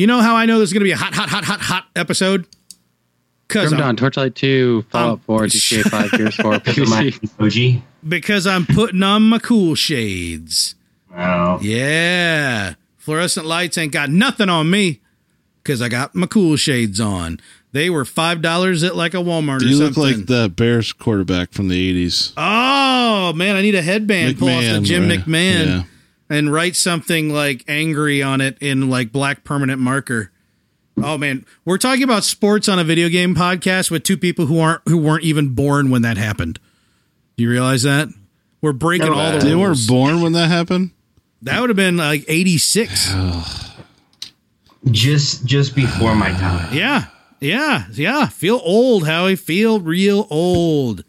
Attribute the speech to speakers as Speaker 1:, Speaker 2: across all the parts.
Speaker 1: You know how I know this is going to be a hot, hot, hot, hot, hot episode? Because
Speaker 2: Grim Dawn, Torchlight 2, Fallout
Speaker 1: Um,
Speaker 2: 4, GTA 5, Gears 4,
Speaker 3: Look at
Speaker 2: PC.
Speaker 3: emoji.
Speaker 1: because I'm putting on my cool shades.
Speaker 3: Oh,
Speaker 1: Yeah. Fluorescent lights ain't got nothing on me because I got my cool shades on. They were $5 at like a Walmart or
Speaker 4: You look like the Bears quarterback from the 80s.
Speaker 1: oh, man, I need a headband. Pull off the Jim
Speaker 4: right?
Speaker 1: McMahon
Speaker 4: Yeah.
Speaker 1: And write something like angry on it in like black permanent marker. Oh man, we're talking about sports on a video game podcast with two people who aren't who weren't even born when that happened. Do you realize that? We're breaking
Speaker 3: No,
Speaker 1: all the
Speaker 4: They
Speaker 1: rules.
Speaker 4: weren't born when that happened?
Speaker 1: that would have been like 86.
Speaker 3: just just before my time.
Speaker 1: Yeah. Yeah. Yeah. Feel old, Howie. Feel real old.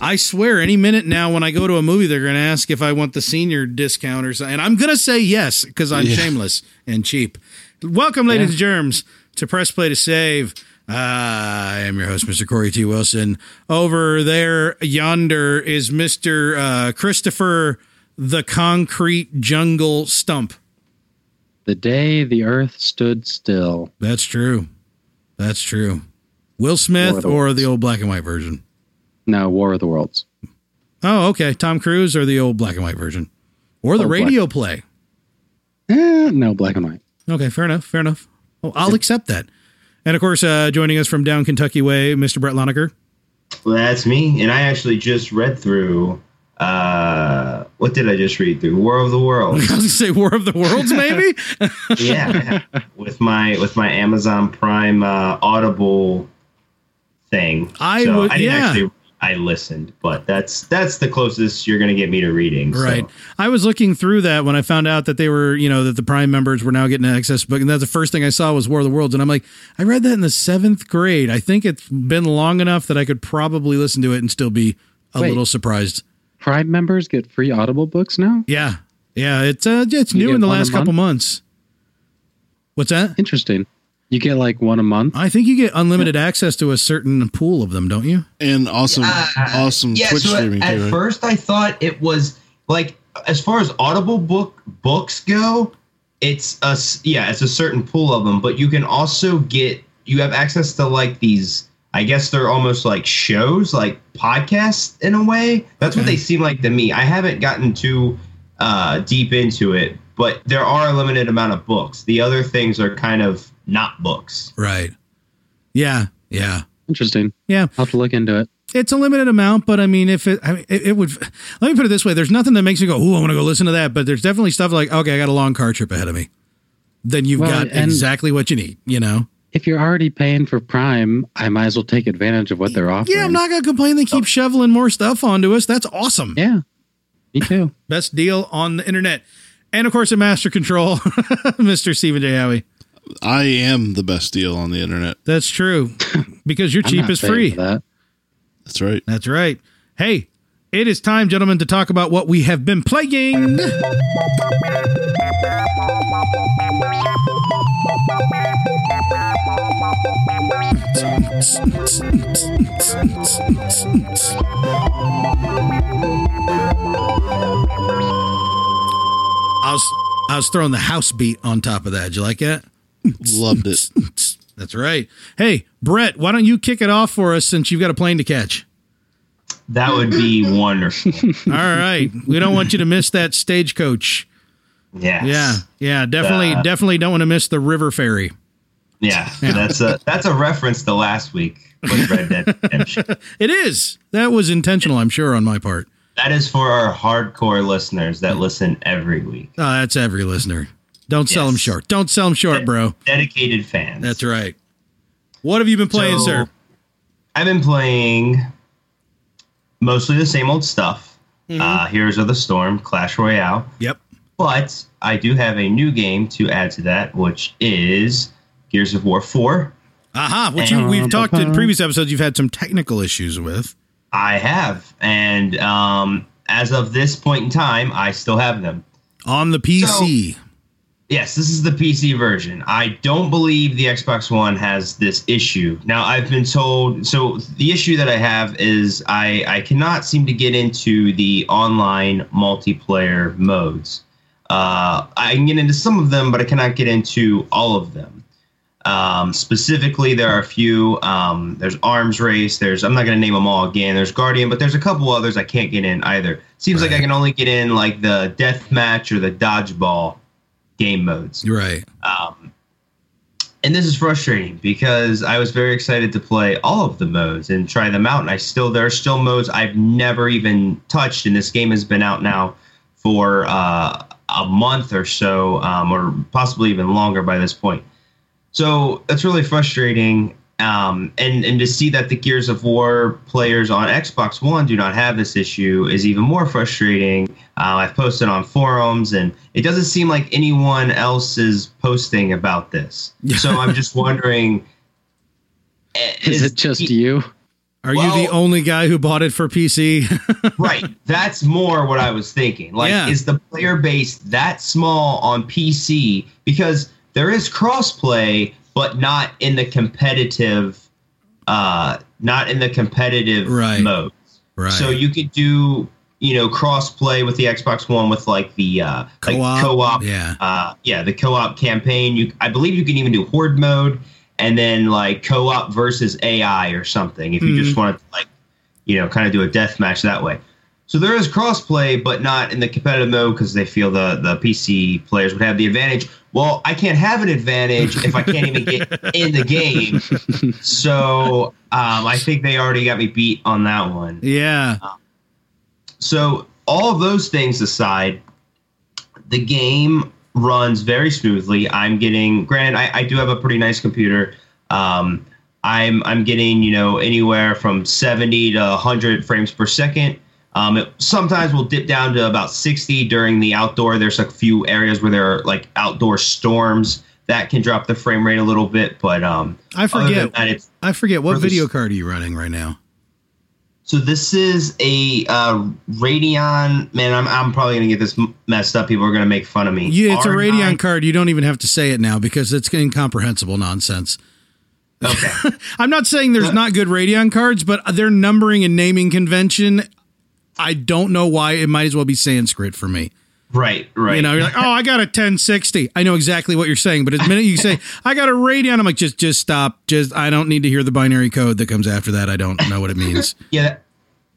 Speaker 1: I swear, any minute now when I go to a movie, they're going to ask if I want the senior discount or something. And I'm going to say yes because I'm
Speaker 4: Yeah.
Speaker 1: shameless and cheap. Welcome, ladies and germs, to Press Play to Save. I am your host, Mr. Corey T. Wilson. Over there, yonder, is Mr. Uh, Christopher the Concrete Jungle Stump.
Speaker 2: The day the earth stood still.
Speaker 1: That's true. That's true. Will Smith
Speaker 2: War of the
Speaker 1: or the old black and white version?
Speaker 2: No, War of the Worlds.
Speaker 1: Oh, okay. Tom Cruise or the old black and white version? Or the
Speaker 2: Old black.
Speaker 1: radio play?
Speaker 2: Eh, no, black and white.
Speaker 1: Okay, fair enough. Fair enough. Oh, I'll accept that. And of course, uh, joining us from down Kentucky way, Mr. Brett Lonecker.
Speaker 3: Well, that's me. And I actually just read through. Uh, what did I just read through? War of the
Speaker 1: I
Speaker 3: Worlds.
Speaker 1: was going to say War of the Worlds, maybe?
Speaker 3: yeah, yeah. with my with my Amazon Prime uh, Audible thing.
Speaker 1: I
Speaker 3: so
Speaker 1: would-
Speaker 3: I didn't
Speaker 1: yeah.
Speaker 3: actually. I listened, but that's that's the closest you're going to get me to reading. so.
Speaker 1: right. I was looking through that when I found out that they were, you know, that the Prime members were now getting access book. And that's the first thing I saw was War of the Worlds. And I'm like, I read that in the seventh grade. I think it's been long enough that I could probably listen to it and still be a
Speaker 2: Wait.
Speaker 1: little surprised.
Speaker 2: Prime members get free Audible books now?
Speaker 1: Yeah, yeah, it's uh, it's
Speaker 2: You
Speaker 1: new in the
Speaker 2: one a
Speaker 1: last couple months. What's that?
Speaker 2: Interesting. You get like one a month.
Speaker 1: I think you get unlimited access to a certain pool of them, don't you?
Speaker 4: And awesome,
Speaker 3: Uh,
Speaker 4: awesome
Speaker 3: yeah,
Speaker 4: Twitch
Speaker 3: so at,
Speaker 4: streaming
Speaker 3: at
Speaker 4: too. right?
Speaker 3: first I thought it was like as far as Audible book books go, it's a yeah, it's a certain pool of them, but you can also get you have access to like these. I guess they're almost like shows, like podcasts in a way. That's what they seem like to me. I haven't gotten too uh, deep into it, but there are a limited amount of books. The other things are kind of not books.
Speaker 1: Right. Yeah, yeah,
Speaker 2: Interesting.
Speaker 1: yeah.
Speaker 2: I'll have to look into it.
Speaker 1: It's a limited amount, but I mean, if it, I mean, it, it would. Let me put it this way: there's nothing that makes you go, "Ooh, I want to go listen to that." But there's definitely stuff like, "Okay, I got a long car trip ahead of me." Then you've
Speaker 2: Well,
Speaker 1: got exactly what you need. You know.
Speaker 2: If you're already paying for Prime, I might as well take advantage of what they're offering.
Speaker 1: Yeah, I'm not gonna complain. They keep shoveling more stuff onto us. That's awesome.
Speaker 2: Yeah, me too.
Speaker 1: Best deal on the internet. And of course, at Master Control, Mr. Stephen J. Howie.
Speaker 4: I am the best deal on the internet.
Speaker 1: That's true. Because you're cheap is free.
Speaker 2: that.
Speaker 4: That's right.
Speaker 1: That's right. Hey, it is time, gentlemen, to talk about what we have been playing. I was I was throwing the house beat on top of that. Did you like that?
Speaker 4: Loved it.
Speaker 1: That's right. Hey, Brett, why don't you kick it off for us since you've got a plane to catch?
Speaker 3: That would be wonderful.
Speaker 1: All right. We don't want you to miss that stagecoach.
Speaker 3: Yes.
Speaker 1: Yeah. Yeah. Definitely,
Speaker 3: Uh,
Speaker 1: definitely don't want to miss the river ferry.
Speaker 3: Yeah, that's a that's a reference to last week with Red Dead Redemption.
Speaker 1: It is. That was intentional, I'm sure, on my part.
Speaker 3: That is for our hardcore listeners that listen every week.
Speaker 1: Oh, that's every listener. Don't sell them short. Don't sell them short, bro.
Speaker 3: Dedicated fans.
Speaker 1: That's right. What have you been playing,
Speaker 3: So,
Speaker 1: sir?
Speaker 3: I've been playing mostly the same old stuff.
Speaker 1: Mm-hmm.
Speaker 3: Uh, Heroes of the Storm, Clash Royale.
Speaker 1: Yep.
Speaker 3: But I do have a new game to add to that, which is Gears of War 4.
Speaker 1: Aha. Which you, we've talked in previous episodes, you've had some technical issues with.
Speaker 3: I have. And um, as of this point in time, I still have them.
Speaker 1: On the PC.
Speaker 3: Yes, this is the PC version. I don't believe the Xbox One has this issue. Now, I've been told. So the issue that I have is I I cannot seem to get into the online multiplayer modes. Uh, I can get into some of them, but I cannot get into all of them. Um, specifically, there are a few. Um, there's Arms Race. There's I'm not going to name them all again. There's Guardian, but there's a couple others I can't get in either. Seems like I can only get in like the Death Match or the Dodgeball game modes.
Speaker 1: You're right.
Speaker 3: Um, and this is frustrating because I was very excited to play all of the modes and try them out, and I still there are still modes I've never even touched, and this game has been out now for uh, a month or so, um, or possibly even longer by this point. So that's really frustrating. Um, and and to see that the Gears of War players on Xbox One do not have this issue is even more frustrating. Uh, I've posted on forums, and it doesn't seem like anyone else is posting about this. So I'm just wondering, eh,
Speaker 2: Is it just you?
Speaker 1: Are you the only guy who bought it for PC?
Speaker 3: right? That's more what I was thinking. Like,
Speaker 1: Yeah.
Speaker 3: is the player base that small on PC? Because there is crossplay, but not in the competitive, uh, not in the competitive
Speaker 1: Right.
Speaker 3: modes.
Speaker 1: right.
Speaker 3: So you could do, you know, crossplay with the Xbox One with like the uh,
Speaker 1: Co-op?
Speaker 3: co-op,
Speaker 1: Yeah.
Speaker 3: uh, yeah, the co-op campaign. You, I believe, you can even do horde mode, and then like co-op versus AI or something. If you
Speaker 1: Mm-hmm.
Speaker 3: just want to like, you know, kind of do a death match that way. So there is crossplay, but not in the competitive mode because they feel the the PC players would have the advantage. Well, I can't have an advantage if I can't even get in the game. So um, I think they already got me beat on that one.
Speaker 1: yeah.
Speaker 3: So all of those things aside, the game runs very smoothly. I'm getting granted, I, I do have a pretty nice computer. Um, I'm I'm getting you know anywhere from 70 to 100 frames per second. Um, it sometimes will dip down to about 60 during the outdoor. There's a few areas where there are like outdoor storms that can drop the frame rate a little bit, but um,
Speaker 1: I forget.
Speaker 3: that, it's
Speaker 1: I forget what
Speaker 3: this-
Speaker 1: video card are you running right now?
Speaker 3: So this is a uh, Radeon. Man, I'm, I'm probably gonna get this messed up. People are gonna make fun of me.
Speaker 1: Yeah, it's a
Speaker 3: R9
Speaker 1: Radeon card. You don't even have to say it now because it's incomprehensible nonsense.
Speaker 3: Okay.
Speaker 1: I'm not saying there's not good Radeon cards, but their numbering and naming convention, I don't know why it might as well be Sanskrit for me.
Speaker 3: right. Right.
Speaker 1: You know, you're like, oh, I got a 1060. I know exactly what you're saying, but the minute you say I got a Radeon, I'm like, just just stop. Just I don't need to hear the binary code that comes after that. I don't know what it means.
Speaker 3: yeah.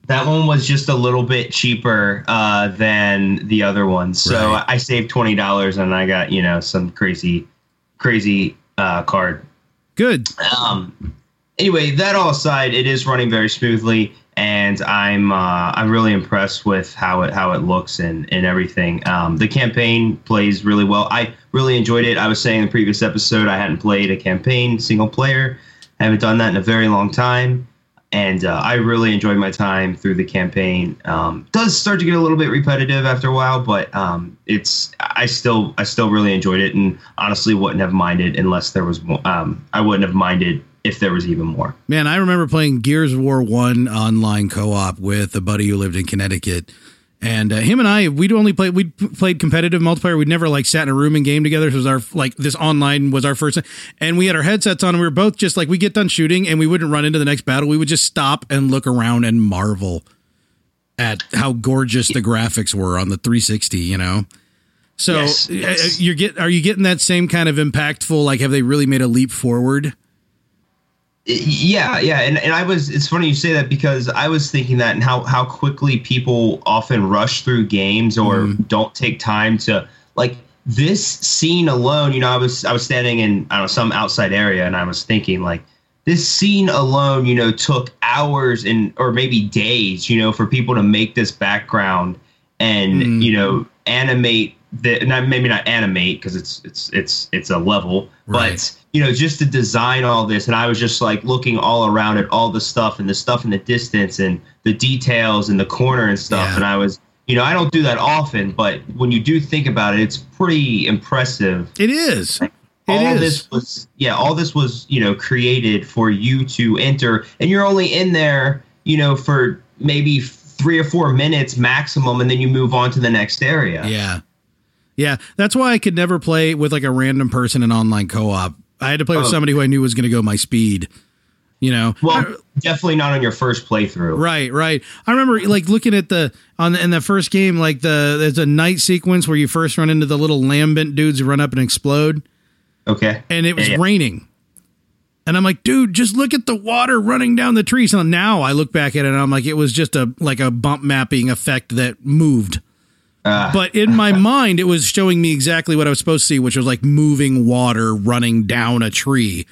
Speaker 3: That one was just a little bit cheaper uh, than the other one, so
Speaker 1: Right.
Speaker 3: I saved twenty dollars and I got you know some crazy, crazy uh, card.
Speaker 1: Good.
Speaker 3: um, anyway, that all aside, it is running very smoothly, and I'm uh, I'm really impressed with how it how it looks and and everything. Um, the campaign plays really well. I really enjoyed it. I was saying in the previous episode I hadn't played a campaign single player. I haven't done that in a very long time. And uh, I really enjoyed my time through the campaign. Um, does start to get a little bit repetitive after a while, but um, it's I still I still really enjoyed it, and honestly wouldn't have minded unless there was more. Um, I wouldn't have minded if there was even more.
Speaker 1: Man, I remember playing Gears of War 1 online co op with a buddy who lived in Connecticut. And uh, him and I, we'd only played, we'd played competitive multiplayer. We'd never like sat in a room and game together. It was our, like, this online was our first. And we had our headsets on and we were both just like, we get done shooting and we wouldn't run into the next battle. We would just stop and look around and marvel at how gorgeous the graphics were on the 360, you know? So
Speaker 3: Yes,
Speaker 1: uh,
Speaker 3: yes.
Speaker 1: you're get, are you getting that same kind of impactful? Like, have they really made a leap forward?
Speaker 3: Yeah, yeah, and, and I was. It's funny you say that because I was thinking that and how how quickly people often rush through games or don't take time to like this scene alone. You know, I was I was standing in I don't know some outside area and I was thinking like this scene alone. You know, took hours and or maybe days. You know, for people to make this background and
Speaker 1: Mm.
Speaker 3: you know animate the not maybe not animate because it's it's it's it's a level
Speaker 1: Right.
Speaker 3: but you know just to design all this and i was just like looking all around at all the stuff and the stuff in the distance and the details and the corner and stuff
Speaker 1: Yeah.
Speaker 3: and i was you know i don't do that often but when you do think about it it's pretty impressive
Speaker 1: It is. It
Speaker 3: all
Speaker 1: is.
Speaker 3: this was yeah all this was you know created for you to enter and you're only in there you know for maybe three or four minutes maximum and then you move on to the next area
Speaker 1: Yeah. Yeah. That's why I could never play with like a random person in online co op. I had to play with
Speaker 3: Oh.
Speaker 1: somebody who I knew was going to go my speed. You know,
Speaker 3: Well, definitely not on your first playthrough.
Speaker 1: Right, right. I remember like looking at the on the, in the first game, like the there's a night sequence where you first run into the little lambent dudes who run up and explode,
Speaker 3: Okay.
Speaker 1: and it was
Speaker 3: Yeah, yeah.
Speaker 1: raining. And I'm like, dude, just look at the water running down the trees. So now I look back at it and I'm like, it was just a like a bump mapping effect that moved.
Speaker 3: Ah.
Speaker 1: but in my mind, it was showing me exactly what I was supposed to see, which was like moving water running down a tree.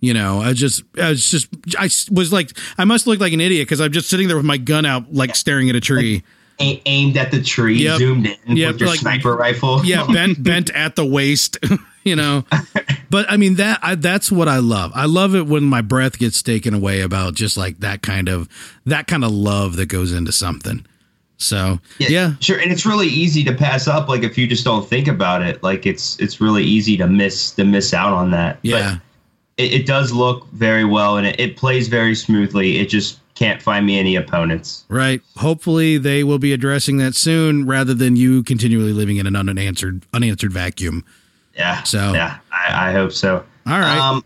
Speaker 1: You know, I just, I was just, I was like, I must look like an idiot because I'm just sitting there with my gun out, like staring at a tree.
Speaker 3: A- aimed at the tree,
Speaker 1: Yep.
Speaker 3: zoomed in
Speaker 1: Yep,
Speaker 3: with your
Speaker 1: like-
Speaker 3: sniper rifle.
Speaker 1: yeah, bent bent at the waist, you know. But I mean that I, that's what I love. I love it when my breath gets taken away about just like that kind of that kind of love that goes into something. So yeah,
Speaker 3: Sure, and it's really easy to pass up. Like if you just don't think about it, like it's it's really easy to miss to miss out on that.
Speaker 1: yeah,
Speaker 3: it, it does look very well, and it, it plays very smoothly. It just can't find me any opponents.
Speaker 1: right. Hopefully they will be addressing that soon, rather than you continually living in an unanswered unanswered vacuum.
Speaker 3: Yeah.
Speaker 1: So-
Speaker 3: yeah, I, I hope so.
Speaker 1: All right.
Speaker 3: Um,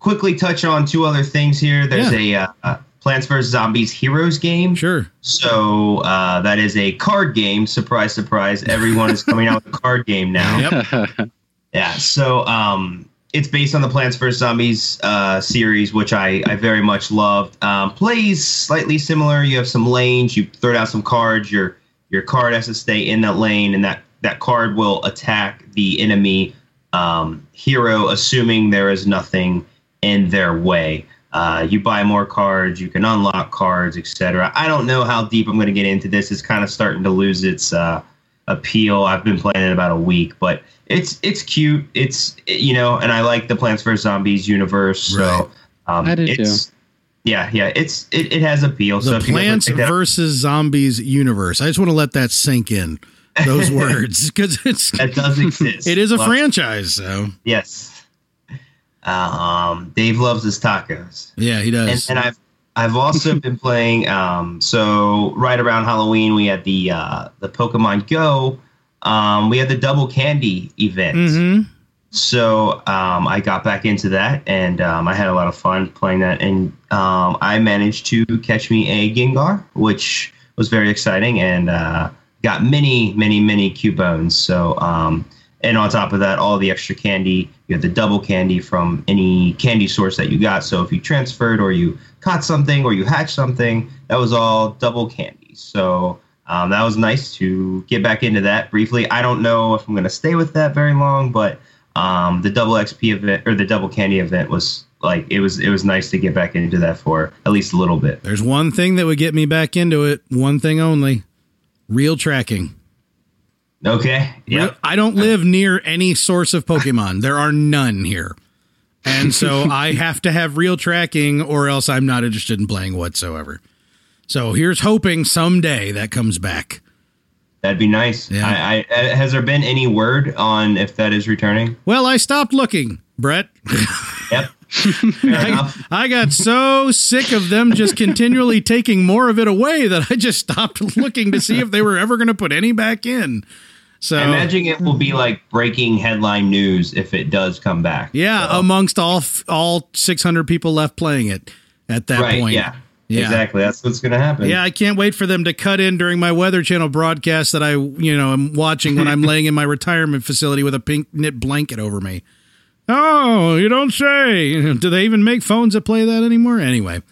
Speaker 3: quickly touch on two other things here. There's a uh, uh, Plants vs Zombies Heroes game.
Speaker 1: sure.
Speaker 3: So uh, that is a card game. Surprise, surprise! Everyone is coming out with a card game now.
Speaker 1: Yep.
Speaker 3: Yeah. So um, it's based on the Plants vs Zombies uh, series, which I, I very much loved. Um, plays slightly similar. You have some lanes. You throw down some cards. Your your card has to stay in that lane, and that that card will attack the enemy um, hero, assuming there is nothing in their way. Uh, you buy more cards, you can unlock cards, etc. I don't know how deep I'm going to get into this. It's kind of starting to lose its uh, appeal. I've been playing it about a week, but it's it's cute. It's you know, and I like the Plants vs Zombies universe.
Speaker 1: Right.
Speaker 3: So um,
Speaker 2: I do
Speaker 3: it's yeah, yeah. It's it, it has appeal. so
Speaker 1: The
Speaker 3: if you guys wanna
Speaker 1: Plants
Speaker 3: check
Speaker 1: versus Zombies universe. I just want to let that sink in. Those words because it's
Speaker 3: that does exist.
Speaker 1: it is a
Speaker 3: Well,
Speaker 1: franchise. So
Speaker 3: Yes. Um, Dave loves his tacos.
Speaker 1: yeah, he does.
Speaker 3: and then I've I've also been playing. Um, so right around Halloween, we had the uh, the Pokemon Go. Um, we had the Double Candy event.
Speaker 1: hmm
Speaker 3: So um, I got back into that, and um, I had a lot of fun playing that. And um, I managed to catch me a Gengar, which was very exciting, and uh, got many, many, many Cubones. So um, and on top of that, all the extra candy. You had the double candy from any candy source that you got. So if you transferred or you caught something or you hatched something, that was all double candy. So um, that was nice to get back into that briefly. I don't know if I'm going to stay with that very long, but um, the double XP event or the double candy event was like it was it was nice to get back into that for at least a little bit.
Speaker 1: There's one thing that would get me back into it. One thing only: real tracking.
Speaker 3: Okay. Yeah.
Speaker 1: I don't live near any source of Pokemon. there are none here. And so I have to have real tracking or else I'm not interested in playing whatsoever. So here's hoping someday that comes back.
Speaker 3: That'd be nice.
Speaker 1: Yeah.
Speaker 3: I, I, uh, has there been any word on if that is returning?
Speaker 1: Well, I stopped looking, Brett.
Speaker 3: Yep. Fair enough.
Speaker 1: I got so sick of them just continually taking more of it away that I just stopped looking to see if they were ever going to put any back in. So
Speaker 3: I imagine it will be like breaking headline news if it does come back.
Speaker 1: yeah,
Speaker 3: So-
Speaker 1: amongst all all 600 people left playing it at that
Speaker 3: right.
Speaker 1: point.
Speaker 3: Yeah.
Speaker 1: Yeah.
Speaker 3: Exactly. That's what's going to happen.
Speaker 1: Yeah, I can't wait for them to cut in during my Weather Channel broadcast that I, you know, am watching when I'm laying in my retirement facility with a pink knit blanket over me. Oh, you don't say. Do they even make phones that play that anymore? Anyway,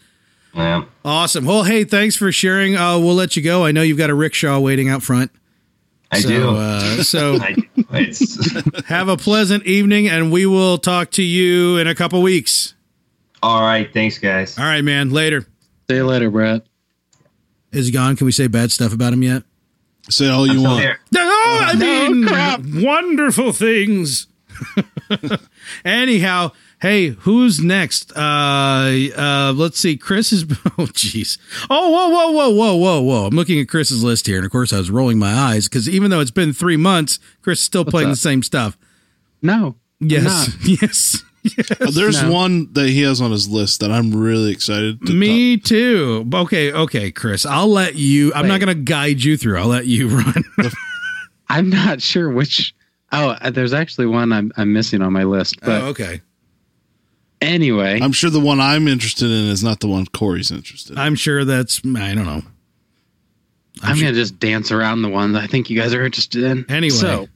Speaker 3: Yeah.
Speaker 1: awesome. Well, hey, thanks for sharing. Uh, we'll let you go. I know you've got a rickshaw waiting out front.
Speaker 3: I
Speaker 1: so,
Speaker 3: do.
Speaker 1: Uh, so
Speaker 3: do.
Speaker 1: Have a pleasant evening, and we will talk to you in a couple weeks.
Speaker 3: all right. Thanks, guys.
Speaker 1: All right, man. Later.
Speaker 2: See you later, Brett.
Speaker 1: Is he gone? Can we say bad stuff about him yet?
Speaker 4: Say all you want.
Speaker 3: here.
Speaker 1: No, I
Speaker 2: No,
Speaker 1: mean
Speaker 2: crap.
Speaker 1: wonderful things. Anyhow, hey, who's next? Uh, uh, let's see. Chris is. Oh, jeez. Oh, whoa, whoa, whoa, whoa, whoa, whoa! I'm looking at Chris's list here, and of course, I was rolling my eyes because even though it's been three months, Chris is still playing
Speaker 2: up?
Speaker 1: the same stuff.
Speaker 2: No.
Speaker 1: Yes,
Speaker 2: not.
Speaker 1: yes, yes.
Speaker 4: There's
Speaker 2: No.
Speaker 4: one that he has on his list that I'm really excited to
Speaker 1: Me too. Okay, okay, Chris. I'll let you. I'm not going to guide you through. I'll let you run.
Speaker 2: I'm not sure which. Oh, uh, there's actually one I'm I'm missing on my list, but
Speaker 1: oh, okay.
Speaker 2: Anyway,
Speaker 4: I'm sure the one I'm interested in is not the one Corey's interested in.
Speaker 1: I'm sure that's I don't know.
Speaker 2: I'm,
Speaker 1: sure-
Speaker 2: gonna just dance around the ones I think you guys are interested in.
Speaker 1: Anyway.
Speaker 2: so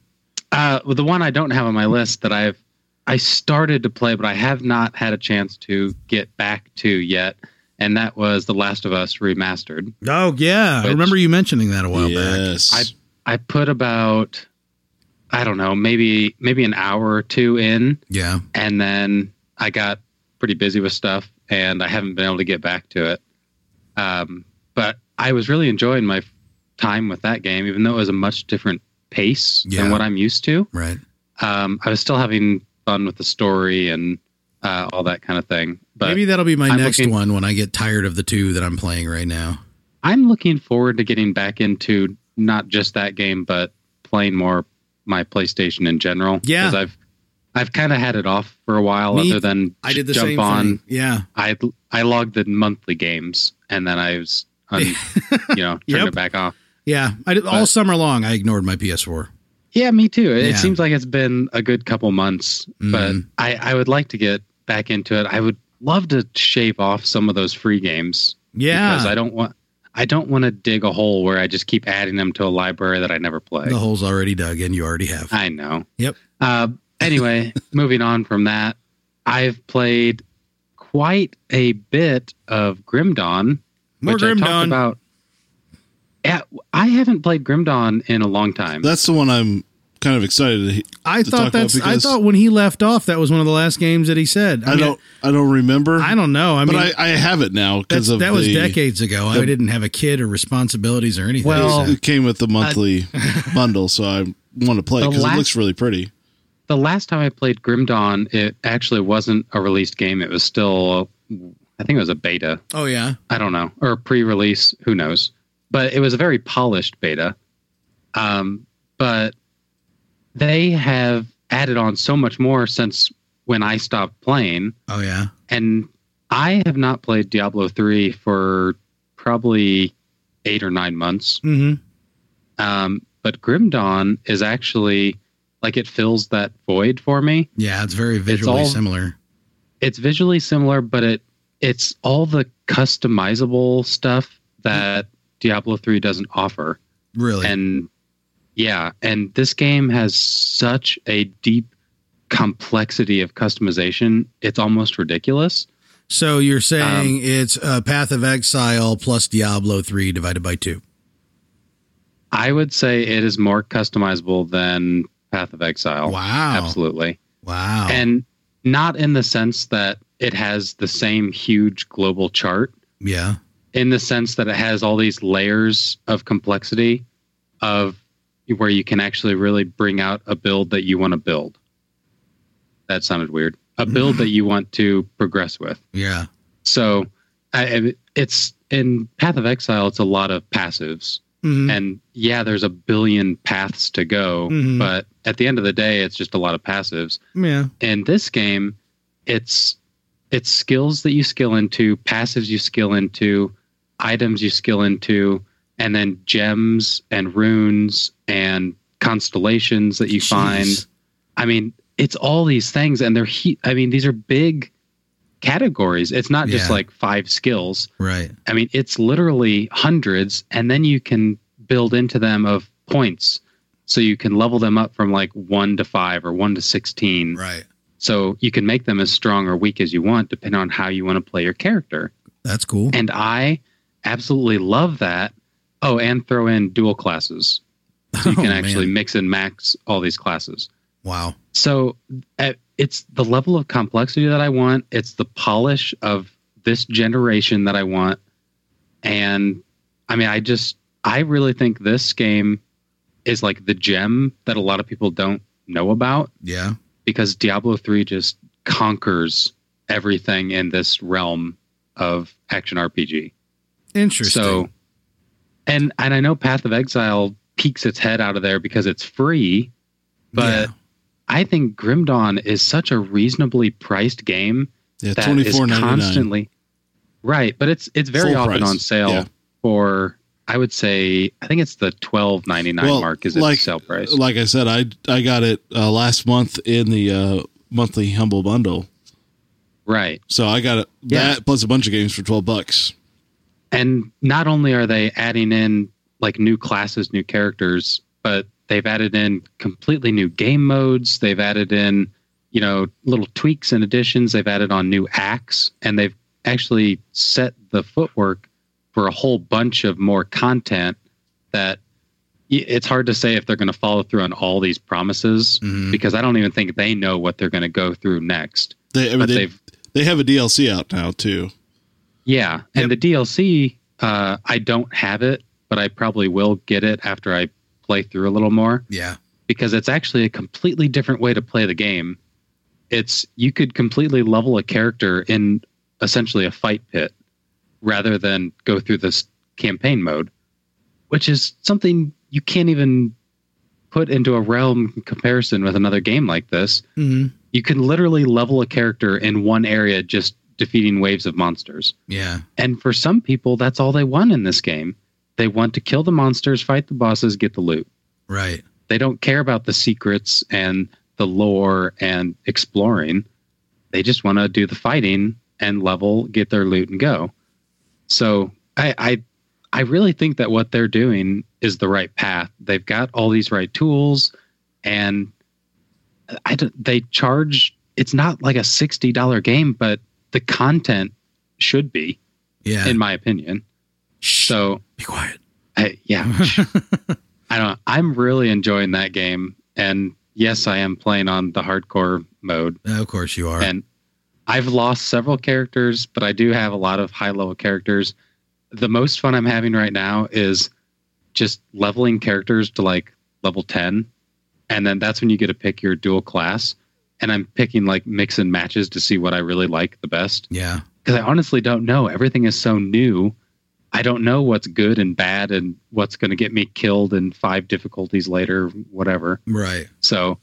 Speaker 2: uh, well, the one I don't have on my list that I've I started to play, but I have not had a chance to get back to yet, and that was The Last of Us remastered.
Speaker 1: Oh yeah, I remember you mentioning that a while back.
Speaker 4: yes.
Speaker 2: I put about I don't know, maybe maybe an hour or two in,
Speaker 1: Yeah.
Speaker 2: and then I got pretty busy with stuff, and I haven't been able to get back to it. Um, but I was really enjoying my time with that game, even though it was a much different pace
Speaker 1: Yeah.
Speaker 2: than what I'm used to.
Speaker 1: Right.
Speaker 2: Um, I was still having fun with the story and uh, all that kind of thing. But
Speaker 1: Maybe that'll be my
Speaker 2: I'm
Speaker 1: next
Speaker 2: looking-
Speaker 1: one when I get tired of the two that I'm playing right now.
Speaker 2: I'm looking forward to getting back into not just that game, but playing more my PlayStation in general.
Speaker 1: Yeah.
Speaker 2: 'Cause I've I've kind of had it off for a while.
Speaker 1: Me-
Speaker 2: other than
Speaker 1: I did the
Speaker 2: jump
Speaker 1: same
Speaker 2: on.
Speaker 1: thing. Yeah.
Speaker 2: I I logged the monthly games and then I was un, you know turned
Speaker 1: Yep.
Speaker 2: it back off.
Speaker 1: Yeah. I did all summer long. I ignored my PS4.
Speaker 2: Yeah, me too. It
Speaker 1: Yeah.
Speaker 2: seems like it's been a good couple months, but
Speaker 1: Mhm.
Speaker 2: I I would like to get back into it. I would love to shave off some of those free games
Speaker 1: Yeah.
Speaker 2: because I don't want I don't want to dig a hole where I just keep adding them to a library that I never play.
Speaker 1: the hole's already dug and You already have.
Speaker 2: I know.
Speaker 1: Yep.
Speaker 2: Uh, anyway, moving on from that, I've played quite a bit of Grim Dawn,
Speaker 1: More
Speaker 2: which
Speaker 1: Grim
Speaker 2: I talked
Speaker 1: Dawn.
Speaker 2: about. Yeah, I haven't played Grim Dawn in a long time.
Speaker 4: That's the one I'm kind of excited. To,
Speaker 1: I
Speaker 4: to
Speaker 1: thought
Speaker 4: talk about
Speaker 1: that's. I thought when he left off, that was one of the last games that he said.
Speaker 4: I,
Speaker 1: mean,
Speaker 4: don't. I don't remember.
Speaker 1: I don't know. I
Speaker 4: but
Speaker 1: mean,
Speaker 4: I, I have it now because of
Speaker 1: that was
Speaker 4: the,
Speaker 1: decades ago. I didn't have a kid or responsibilities or anything.
Speaker 2: Well,
Speaker 1: so-
Speaker 4: It came with the uh, monthly bundle, so I want to play because it looks really pretty.
Speaker 2: The last time I played Grim Dawn, it actually wasn't a released game. It was still, I think it was a beta.
Speaker 1: oh yeah.
Speaker 2: I don't know, or pre-release, who knows? But it was a very polished beta. Um, but they have added on so much more since when I stopped playing,
Speaker 1: Oh yeah.
Speaker 2: and I have not played Diablo three for probably eight or nine months.
Speaker 1: hmm
Speaker 2: Um, but Grim Dawn is actually like it fills that void for me.
Speaker 1: Yeah. It's very visually
Speaker 2: all-
Speaker 1: similar.
Speaker 2: it's visually similar, but it it's all the customizable stuff that Diablo 3 doesn't offer.
Speaker 1: Really.
Speaker 2: And yeah, and this game has such a deep complexity of customization. It's almost ridiculous.
Speaker 1: so you're
Speaker 2: um,
Speaker 1: saying it's a Path of Exile plus Diablo three divided by two.
Speaker 2: I would say it is more customizable than Path of Exile.
Speaker 1: Wow.
Speaker 2: Absolutely.
Speaker 1: Wow.
Speaker 2: And not in the sense that it has the same huge global chart,
Speaker 1: yeah.
Speaker 2: in the sense that it has all these layers of complexity of where you can actually really bring out a build that you want to build. That sounded weird. A build that you want to progress with.
Speaker 1: Yeah.
Speaker 2: So I, it's in Path of Exile, it's a lot of passives.
Speaker 1: Mhm.
Speaker 2: And yeah, there's a billion paths to go,
Speaker 1: Mhm.
Speaker 2: but at the end of the day, it's just a lot of passives
Speaker 1: Yeah.
Speaker 2: in this game it's it's skills that you skill into passives you skill into items you skill into and then gems and runes and constellations that you find i mean it's all these things and they're he- i mean these are big categories it's not just
Speaker 1: Yeah.
Speaker 2: like five skills
Speaker 1: Right.
Speaker 2: i mean it's literally hundreds and then you can build into them of points so you can level them up from like 1 to 5 or 1 to 16
Speaker 1: Right.
Speaker 2: so you can make them as strong or weak as you want, depending on how you want to play your character.
Speaker 1: That's cool.
Speaker 2: And I absolutely love that. Oh, and throw in dual classes. So you
Speaker 1: Oh,
Speaker 2: can actually
Speaker 1: man.
Speaker 2: mix and max all these classes.
Speaker 1: Wow.
Speaker 2: So uh, it's the level of complexity that I want. It's the polish of this generation that I want. And I mean, I just, I really think this game is like the gem that a lot of people don't know about
Speaker 1: Yeah.
Speaker 2: because Diablo 3 just conquers everything in this realm of action RPG.
Speaker 1: Interesting.
Speaker 2: So and and I know Path of Exile peeks its head out of there because it's free, but
Speaker 1: Yeah.
Speaker 2: I think Grim Dawn is such a reasonably priced game
Speaker 4: Yeah,
Speaker 2: that is
Speaker 4: four ninety nine.
Speaker 2: constantly right, but it's it's very
Speaker 4: Full
Speaker 2: often
Speaker 4: price,
Speaker 2: on sale
Speaker 4: yeah.
Speaker 2: for I would say I think it's the twelve ninety nine
Speaker 4: Well,
Speaker 2: mark is its
Speaker 4: like-
Speaker 2: sale price.
Speaker 4: Like I said, I I got it uh, last month in the uh, monthly humble bundle.
Speaker 2: Right.
Speaker 4: So I got it
Speaker 2: Yeah.
Speaker 4: that plus a bunch of games for twelve bucks.
Speaker 2: And not only are they adding in like new classes, new characters, but they've added in completely new game modes. They've added in, you know, little tweaks and additions. They've added on new acts and they've actually set the footwork for a whole bunch of more content that it's hard to say if they're going to follow through on all these promises
Speaker 1: Mhm.
Speaker 2: because I don't even think they know what they're going to go through next.
Speaker 4: They, I mean,
Speaker 2: But
Speaker 4: they,
Speaker 2: they've
Speaker 4: they have a DLC out now too.
Speaker 2: Yeah, and the DLC, uh, I don't have it, but I probably will get it after I play through a little more
Speaker 1: Yeah.
Speaker 2: because it's actually a completely different way to play the game. It's you could completely level a character in essentially a fight pit rather than go through this campaign mode, which is something you can't even put into a realm comparison with another game like this.
Speaker 1: hmm
Speaker 2: You can literally level a character in one area just defeating waves of monsters.
Speaker 1: Yeah.
Speaker 2: And for some people, that's all they want in this game. They want to kill the monsters, fight the bosses, get the loot.
Speaker 1: Right.
Speaker 2: They don't care about the secrets and the lore and exploring. They just want to do the fighting and level, get their loot, and go. So I, I, I really think that what they're doing is the right path. They've got all these right tools, and I don't, they charge. It's not like a sixty dollar game, but the content should be,
Speaker 1: Yeah.
Speaker 2: in my opinion.
Speaker 1: Shh.
Speaker 2: So
Speaker 1: be quiet.
Speaker 2: I, yeah, I don't. I'm really enjoying that game, and yes, I am playing on the hardcore mode,
Speaker 1: of course you are.
Speaker 2: and I've lost several characters, but I do have a lot of high level characters. The most fun I'm having right now is just leveling characters to like level ten, and then that's when you get to pick your dual class. And I'm picking like mix and matches to see what I really like the best
Speaker 1: yeah.
Speaker 2: because I honestly don't know. Everything is so new. I don't know what's good and bad and what's going to get me killed in five difficulties later, whatever.
Speaker 1: Right.
Speaker 2: So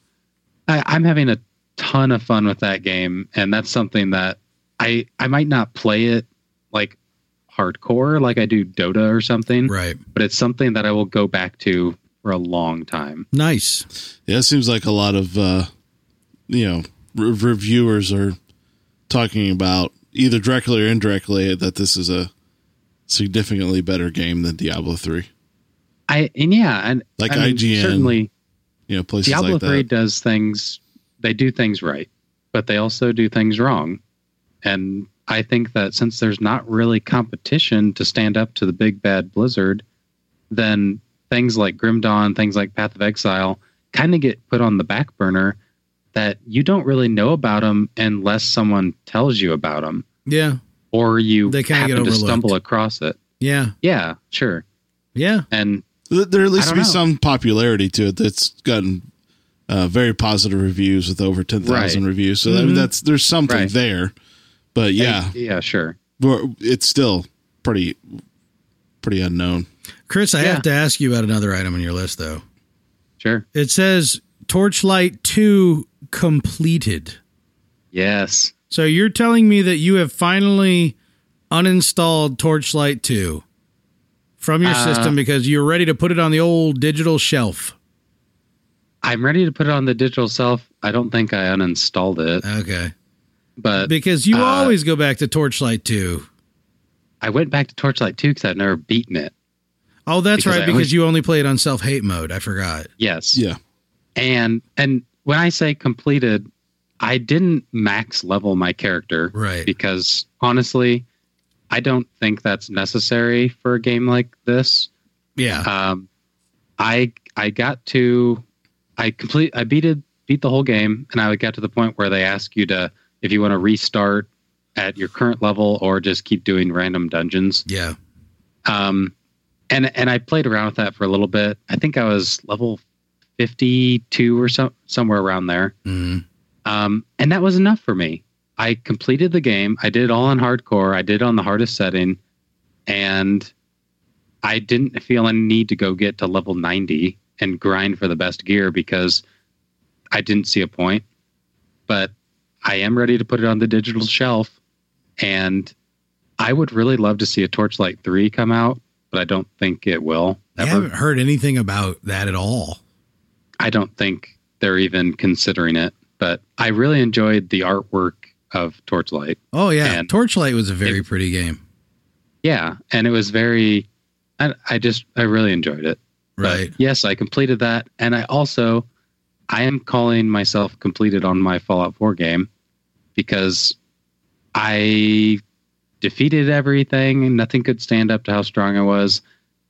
Speaker 2: I, I'm having a ton of fun with that game, and that's something that I I might not play it like hardcore like I do Dota or something,
Speaker 1: Right.
Speaker 2: but it's something that I will go back to for a long time.
Speaker 1: Nice.
Speaker 4: Yeah, it seems like a lot of uh, you know re- reviewers are talking about either directly or indirectly that this is a significantly better game than Diablo three.
Speaker 2: I and yeah, and
Speaker 4: Like
Speaker 2: I mean,
Speaker 4: IGN,
Speaker 2: certainly
Speaker 4: You know, places
Speaker 2: Diablo
Speaker 4: like
Speaker 2: 3
Speaker 4: that.
Speaker 2: does things they do things right, but they also do things wrong. And I think that since there's not really competition to stand up to the big bad Blizzard, then things like Grim Dawn, things like Path of Exile kind of get put on the back burner that you don't really know about them unless someone tells you about them
Speaker 1: Yeah.
Speaker 2: Or you
Speaker 1: They kinda get
Speaker 2: happen to stumble across it.
Speaker 1: Yeah.
Speaker 2: Yeah, sure.
Speaker 1: Yeah.
Speaker 2: And
Speaker 4: There there at least
Speaker 2: I
Speaker 4: be
Speaker 2: know.
Speaker 4: some popularity to it that's gotten uh, very positive reviews with over ten thousand
Speaker 2: Right.
Speaker 4: reviews. So I mean,
Speaker 1: Mhm.
Speaker 4: that's there's something
Speaker 2: Right.
Speaker 4: there, but yeah,
Speaker 2: yeah, sure.
Speaker 4: but it's still pretty pretty unknown.
Speaker 1: Chris, I
Speaker 2: Yeah.
Speaker 1: have to ask you about another item on your list, though.
Speaker 2: Sure.
Speaker 1: It says Torchlight 2 completed.
Speaker 2: Yes.
Speaker 1: So you're telling me that you have finally uninstalled Torchlight 2 from your
Speaker 2: Uh,
Speaker 1: system because you're ready to put it on the old digital shelf.
Speaker 2: I'm ready to put it on the digital shelf. I don't think I uninstalled it,
Speaker 1: Okay.
Speaker 2: but
Speaker 1: Because you
Speaker 2: uh,
Speaker 1: always go back to Torchlight 2.
Speaker 2: I went back to Torchlight 2 because I've never beaten it.
Speaker 1: Oh, that's
Speaker 2: because
Speaker 1: right.
Speaker 2: I
Speaker 1: Because
Speaker 2: always-
Speaker 1: you only play it on self hate mode. I forgot.
Speaker 2: Yes.
Speaker 4: Yeah,
Speaker 2: And and when I say completed, I didn't max level my character
Speaker 1: Right.
Speaker 2: because honestly, I don't think that's necessary for a game like this.
Speaker 1: Yeah.
Speaker 2: Um, I I got to I complete I beat it beat the whole game and I got to the point where they ask you to if you want to restart at your current level or just keep doing random dungeons.
Speaker 1: Yeah.
Speaker 2: Um, and and I played around with that for a little bit. I think I was level fifty two or so, somewhere around there.
Speaker 1: Mhm.
Speaker 2: Um, and that was enough for me. I completed the game. I did it all on hardcore. I did it on the hardest setting, and I didn't feel any need to go get to level 90 and grind for the best gear because I didn't see a point. But I am ready to put it on the digital shelf, and I would really love to see a Torchlight 3 come out, but I don't think it will.
Speaker 1: I haven't heard anything about that at all.
Speaker 2: I don't think they're even considering it. But I really enjoyed the artwork of Torchlight.
Speaker 1: Oh yeah,
Speaker 2: And
Speaker 1: Torchlight was a very pretty game.
Speaker 2: Yeah, and it was very. I, I just I really enjoyed it. But
Speaker 1: Right.
Speaker 2: yes, I completed that, and I also I am calling myself completed on my Fallout 4 game because I defeated everything and nothing could stand up to how strong I was.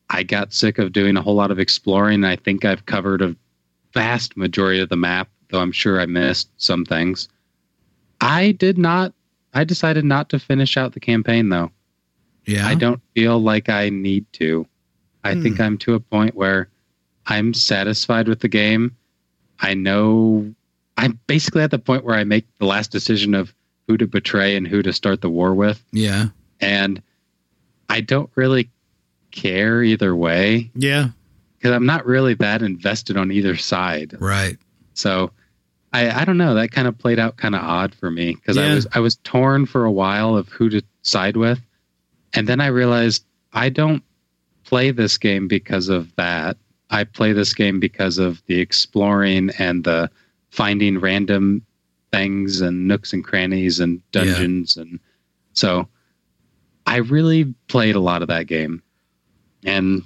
Speaker 2: I got sick of doing a whole lot of exploring. I think I've covered a vast majority of the map, though I'm sure I missed some things. I did not I decided not to finish out the campaign though.
Speaker 1: Yeah.
Speaker 2: I don't feel like I need to. I
Speaker 1: Hmm.
Speaker 2: think I'm to a point where I'm satisfied with the game. I know I'm basically at the point where I make the last decision of who to betray and who to start the war with.
Speaker 1: Yeah.
Speaker 2: And I don't really care either way
Speaker 1: Yeah.
Speaker 2: because I'm not really that invested on either side.
Speaker 1: Right.
Speaker 2: So I, I don't know. That kind of played out kind of odd for me because I was I was torn for a while of who to side with, and then I realized I don't play this game because of that. I play this game because of the exploring and the finding random things and nooks and crannies and
Speaker 1: Yeah.
Speaker 2: dungeons and so I really played a lot of that game, and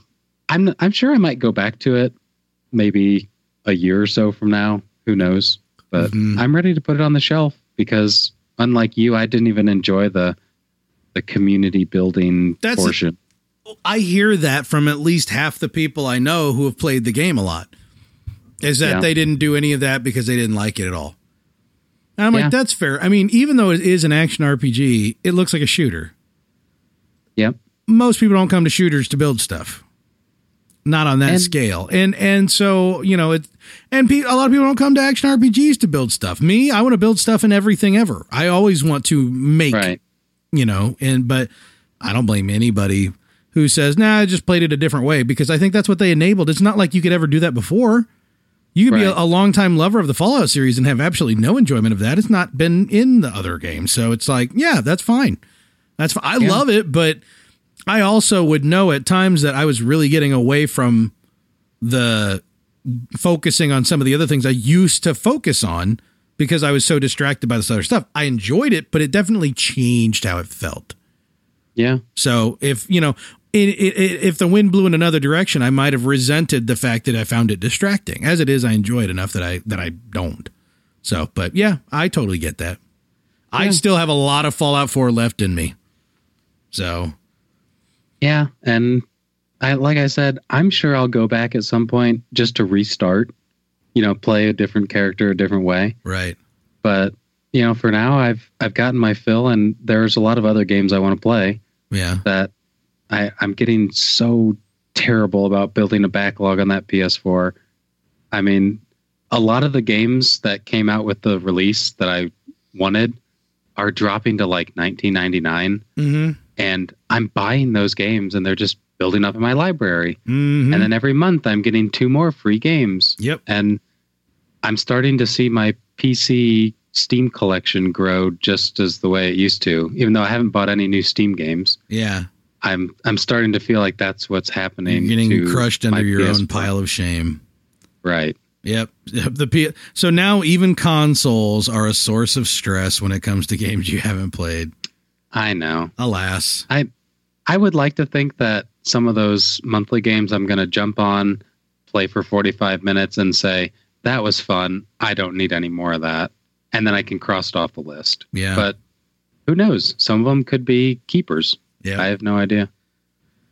Speaker 2: I'm I'm sure I might go back to it maybe a year or so from now. Who knows? But
Speaker 1: Mhm.
Speaker 2: I'm ready to put it on the shelf because, unlike you, I didn't even enjoy the the community building
Speaker 1: That's
Speaker 2: portion.
Speaker 1: I hear that from at least half the people I know who have played the game a lot. Is that
Speaker 2: Yeah.
Speaker 1: they didn't do any of that because they didn't like it at all. And I'm
Speaker 2: Yeah.
Speaker 1: like, that's fair. I mean, even though it is an action RPG, it looks like a shooter.
Speaker 2: Yep.
Speaker 1: Most people don't come to shooters to build stuff. Not on that
Speaker 2: And-
Speaker 1: scale. And and so, you know, it and pe- a lot of people don't come to action RPGs to build stuff. Me, I want to build stuff in everything ever. I always want to make
Speaker 2: Right.
Speaker 1: you know, and but I don't blame anybody who says, "Nah, I just played it a different way," because I think that's what they enabled. It's not like you could ever do that before. You could be a, a longtime lover of the Fallout series and have absolutely no enjoyment of that. It's not been in the other games, so it's like, yeah, that's fine. That's fine. I
Speaker 2: Yeah.
Speaker 1: love it, but I also would know at times that I was really getting away from the focusing on some of the other things I used to focus on because I was so distracted by this other stuff. I enjoyed it, but it definitely changed how it felt.
Speaker 2: Yeah.
Speaker 1: So if you know, it, it, it, if the wind blew in another direction, I might have resented the fact that I found it distracting. As it is, I enjoy it enough that I that I don't. So, but yeah, I totally get that. I still have a lot of Fallout 4 left in me. So
Speaker 2: Yeah. And I like I said, I'm sure I'll go back at some point just to restart. You know, play a different character a different way.
Speaker 1: right,
Speaker 2: But you know, for now, I've I've gotten my fill, and there's a lot of other games I want to play.
Speaker 1: yeah,
Speaker 2: that I, I'm getting so terrible about building a backlog on that PS4. I mean, a lot of the games that came out with the release that I wanted are dropping to like 1999,
Speaker 1: mm-hmm.
Speaker 2: and I'm buying those games, and they're just building up in my library.
Speaker 1: Mm-hmm.
Speaker 2: And then every month, I'm getting two more free games,
Speaker 1: yep,
Speaker 2: and I'm starting to see my PC Steam collection grow just as the way it used to. Even though I haven't bought any new Steam games.
Speaker 1: yeah,
Speaker 2: I'm I'm starting to feel like that's what's happening.
Speaker 1: you're getting crushed under your own
Speaker 2: PS4.
Speaker 1: pile of shame.
Speaker 2: Right.
Speaker 1: Yep. Yep. The P- so now even consoles are a source of stress when it comes to games you haven't played.
Speaker 2: I know.
Speaker 1: Alas.
Speaker 2: I I would like to think that some of those monthly games I'm going to jump on, play for 45 minutes, and say that was fun. I don't need any more of that, and then I can cross it off the list.
Speaker 1: Yeah.
Speaker 2: But who knows? Some of them could be keepers.
Speaker 1: yeah.
Speaker 2: I have no idea.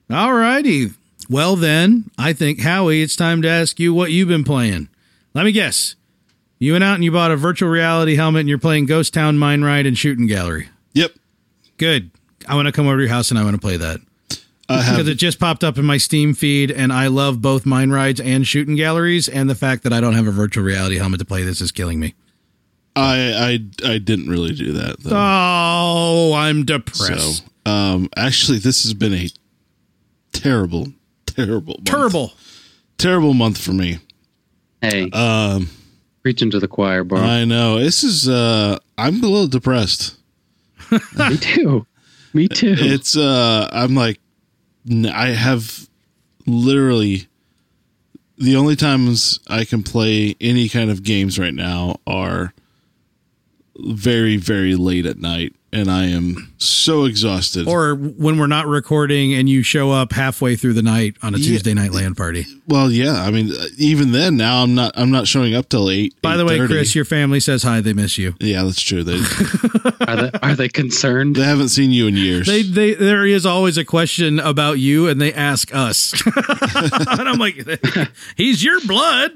Speaker 1: All righty. Well then, I think Howie, it's time to ask you what you've been playing. Let me guess. You went out and you bought a virtual reality helmet and you're playing Ghost Town Mine Ride and Shooting Gallery.
Speaker 4: Yep.
Speaker 1: Good. I want to come over to your house and I want to play that.
Speaker 4: I have
Speaker 1: because it just popped up in my Steam feed, and I love both mine rides and shooting galleries. And the fact that I don't have a virtual reality helmet to play this is killing me.
Speaker 4: I I I didn't really do that though.
Speaker 1: Oh, I'm depressed.
Speaker 4: So, um, actually, this has been a terrible, terrible, month.
Speaker 1: Terrible.
Speaker 4: terrible month for me.
Speaker 2: Hey,
Speaker 4: Um,
Speaker 2: preaching to the choir, bro.
Speaker 4: I know this is. Uh, I'm a little depressed.
Speaker 2: Me too. Me too.
Speaker 4: It's. Uh, I'm like, n- I have literally the only times I can play any kind of games right now are very very late at night, and I am so exhausted.
Speaker 1: Or when we're not recording and you show up halfway through the night on a
Speaker 4: Yeah.
Speaker 1: Tuesday night LAN party.
Speaker 4: well, yeah, I mean, even then, now I'm not I'm not showing up till eight.
Speaker 1: By the way, Chris, your family says hi. They miss you.
Speaker 4: yeah, that's true. They
Speaker 2: Are they are they concerned?
Speaker 4: they haven't seen you in years.
Speaker 1: They, they, there is always a question about you, and they ask us, and I'm like, "He's your blood."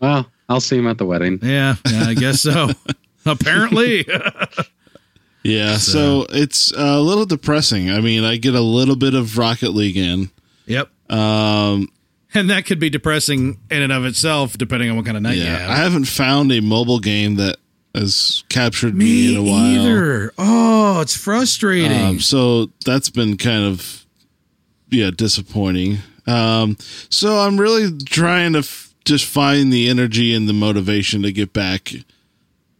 Speaker 2: Well, I'll see him at the wedding.
Speaker 1: yeah, yeah, I guess so. Apparently,
Speaker 4: yeah, so it's a little depressing. I mean, I get a little bit of Rocket League in.
Speaker 1: yep.
Speaker 4: Um,
Speaker 1: And that could be depressing in and of itself, depending on what kind of night you
Speaker 4: yeah,
Speaker 1: have.
Speaker 4: I haven't found a mobile game that has captured me, in a while.
Speaker 1: either. Oh, it's frustrating.
Speaker 4: Um, so that's been kind of yeah disappointing. Um, so I'm really trying to f- just find the energy and the motivation to get back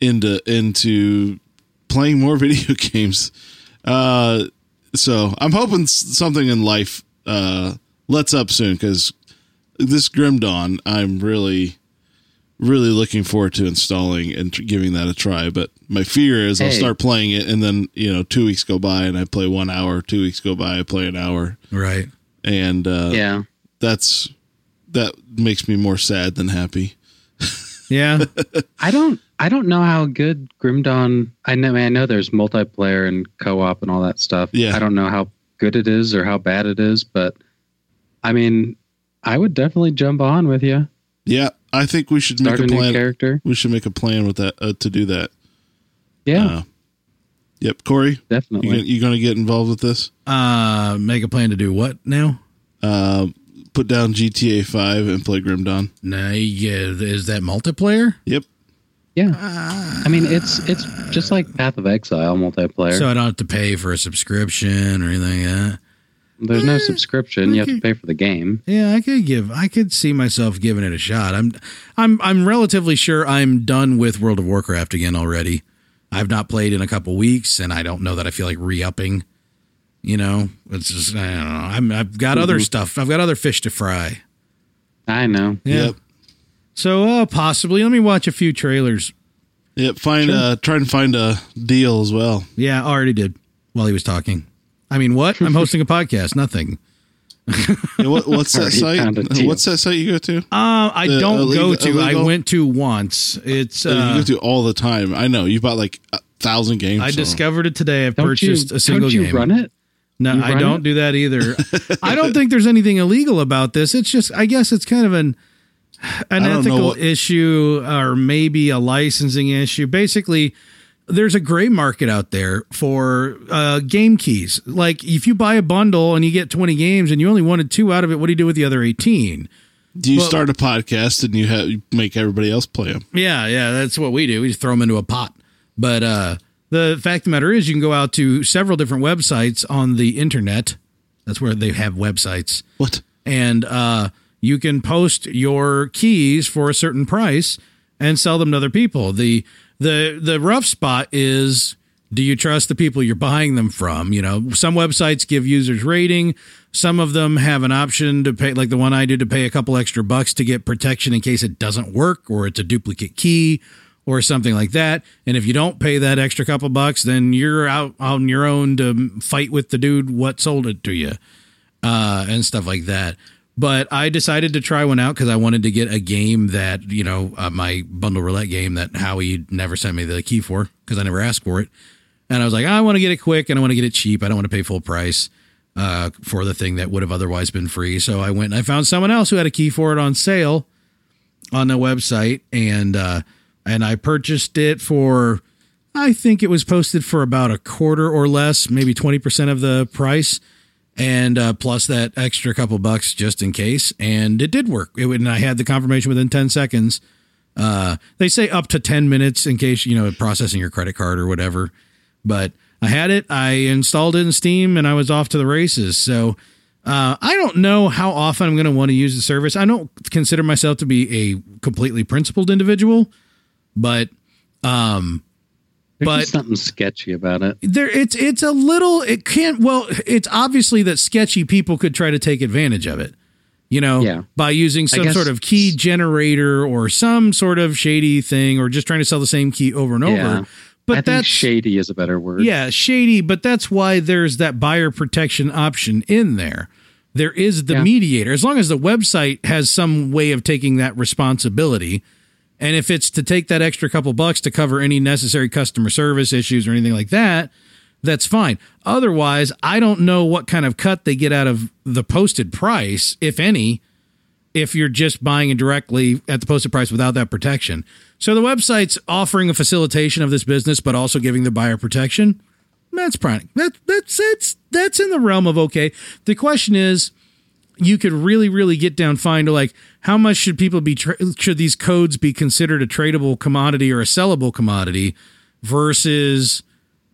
Speaker 4: into into playing more video games. Uh, so I'm hoping something in life uh, lets up soon because this Grim Dawn I'm really really looking forward to installing and tr- giving that a try. But my fear is I'll start playing it and then you know two weeks go by and I play one hour. Two weeks go by I play an hour,
Speaker 1: right.
Speaker 4: and uh,
Speaker 2: Yeah.
Speaker 4: that's that makes me more sad than happy.
Speaker 1: Yeah.
Speaker 2: I don't I don't know how good Grim Dawn I know I know there's multiplayer and co-op and all that stuff.
Speaker 4: Yeah.
Speaker 2: I don't know how good it is or how bad it is, but I mean, I would definitely jump on with you.
Speaker 4: Yeah, I think we should
Speaker 2: Start
Speaker 4: make
Speaker 2: a
Speaker 4: a
Speaker 2: new
Speaker 4: plan.
Speaker 2: character.
Speaker 4: We should make a plan with that uh, to do that.
Speaker 2: Yeah,
Speaker 4: Uh, yep, Corey, you
Speaker 2: definitely.
Speaker 4: gonna, you going to get involved with this?
Speaker 1: uh, make a plan to do what now?
Speaker 4: Uh, put down GTA Five and play Grim Dawn.
Speaker 1: No, yeah, is that multiplayer?
Speaker 4: Yep.
Speaker 2: yeah. I mean, it's it's just like Path of Exile multiplayer.
Speaker 1: So I don't have to pay for a subscription or anything like that.
Speaker 2: there's no eh, subscription. You have to pay for the game.
Speaker 1: Yeah, I could give. I could see myself giving it a shot. I'm, I'm, I'm relatively sure I'm done with World of Warcraft again already. I've not played in a couple weeks, and I don't know that I feel like re-upping. You know, it's just I don't know. I'm, I've got other stuff. I've got other fish to fry.
Speaker 2: I know.
Speaker 1: Yeah.
Speaker 4: Yep.
Speaker 1: So uh, possibly, let me watch a few trailers.
Speaker 4: Yep. Find uh, try and find a deal as well.
Speaker 1: Yeah, I already did while he was talking. I mean, what? I'm hosting a podcast. Nothing.
Speaker 4: Yeah, what, what's that
Speaker 2: Already found a
Speaker 4: site? What's that site you go to?
Speaker 1: Uh, I
Speaker 4: The
Speaker 1: don't
Speaker 4: illegal-
Speaker 1: go to. I went to once. It's.
Speaker 4: Uh, you
Speaker 1: Uh,
Speaker 4: go to all the time. I know you bought like a thousand games.
Speaker 1: I
Speaker 4: so-
Speaker 1: discovered it today. I've
Speaker 2: Don't
Speaker 1: purchased
Speaker 2: you,
Speaker 1: a single
Speaker 2: don't you
Speaker 1: game.
Speaker 2: run it?
Speaker 1: No, I don't
Speaker 2: it?
Speaker 1: do that either. I don't think there's anything illegal about this. It's just, I guess it's kind of an an
Speaker 4: I don't know
Speaker 1: ethical
Speaker 4: what-
Speaker 1: issue or maybe a licensing issue. Basically, there's a gray market out there for uh, game keys. Like if you buy a bundle and you get 20 games and you only wanted two out of it, what do you do with the other 18?
Speaker 4: Do you
Speaker 1: well-
Speaker 4: start a podcast and you have you make everybody else play them?
Speaker 1: Yeah, yeah, that's what we do. We just throw them into a pot. But uh, the fact of the matter is, you can go out to several different websites on the internet. That's where they have websites.
Speaker 4: What?
Speaker 1: and uh, you can post your keys for a certain price and sell them to other people. the the The rough spot is: do you trust the people you're buying them from? You know, some websites give users rating. Some of them have an option to pay, like the one I did, to pay a couple extra bucks to get protection in case it doesn't work or it's a duplicate key or something like that. And if you don't pay that extra couple bucks, then you're out on your own to fight with the dude what sold it to you uh, and stuff like that. But I decided to try one out because I wanted to get a game that you know uh, my bundle roulette game that Howie never sent me the key for because I never asked for it, and I was like, I want to get it quick and I want to get it cheap. I don't want to pay full price uh, for the thing that would have otherwise been free. So I went and I found someone else who had a key for it on sale on the website, and uh, and I purchased it for. I think it was posted for about a quarter or less, maybe twenty percent of the price and uh, plus that extra couple bucks just in case. And it did work. It, and I had the confirmation within 10 seconds. Uh, they say up to 10 minutes in case, you know, processing your credit card or whatever. But I had it, I installed it in Steam, and I was off to the races. So uh, I don't know how often I'm going to want to use the service. I don't consider myself to be a completely principled individual, but um,
Speaker 2: There's
Speaker 1: But-
Speaker 2: something sketchy about it.
Speaker 1: there it's it's a little it can't well it's obviously that sketchy people could try to take advantage of it you know
Speaker 2: Yeah.
Speaker 1: by using some
Speaker 2: guess-
Speaker 1: sort of key generator or some sort of shady thing or just trying to sell the same key over and
Speaker 2: Yeah.
Speaker 1: over but
Speaker 2: I think
Speaker 1: that's
Speaker 2: shady is a better word.
Speaker 1: yeah, shady, but that's why there's that buyer protection option in there. There is the
Speaker 2: Yeah.
Speaker 1: mediator. As long as the website has some way of taking that responsibility, and if it's to take that extra couple bucks to cover any necessary customer service issues or anything like that, that's fine. Otherwise, I don't know what kind of cut they get out of the posted price, if any, if you're just buying it directly at the posted price without that protection. So the website's offering a facilitation of this business, but also giving the buyer protection. That's probably that that's that's that's in the realm of okay. The question is, you could really really get down fine to like how much should people be tra- should these codes be considered a tradable commodity or a sellable commodity versus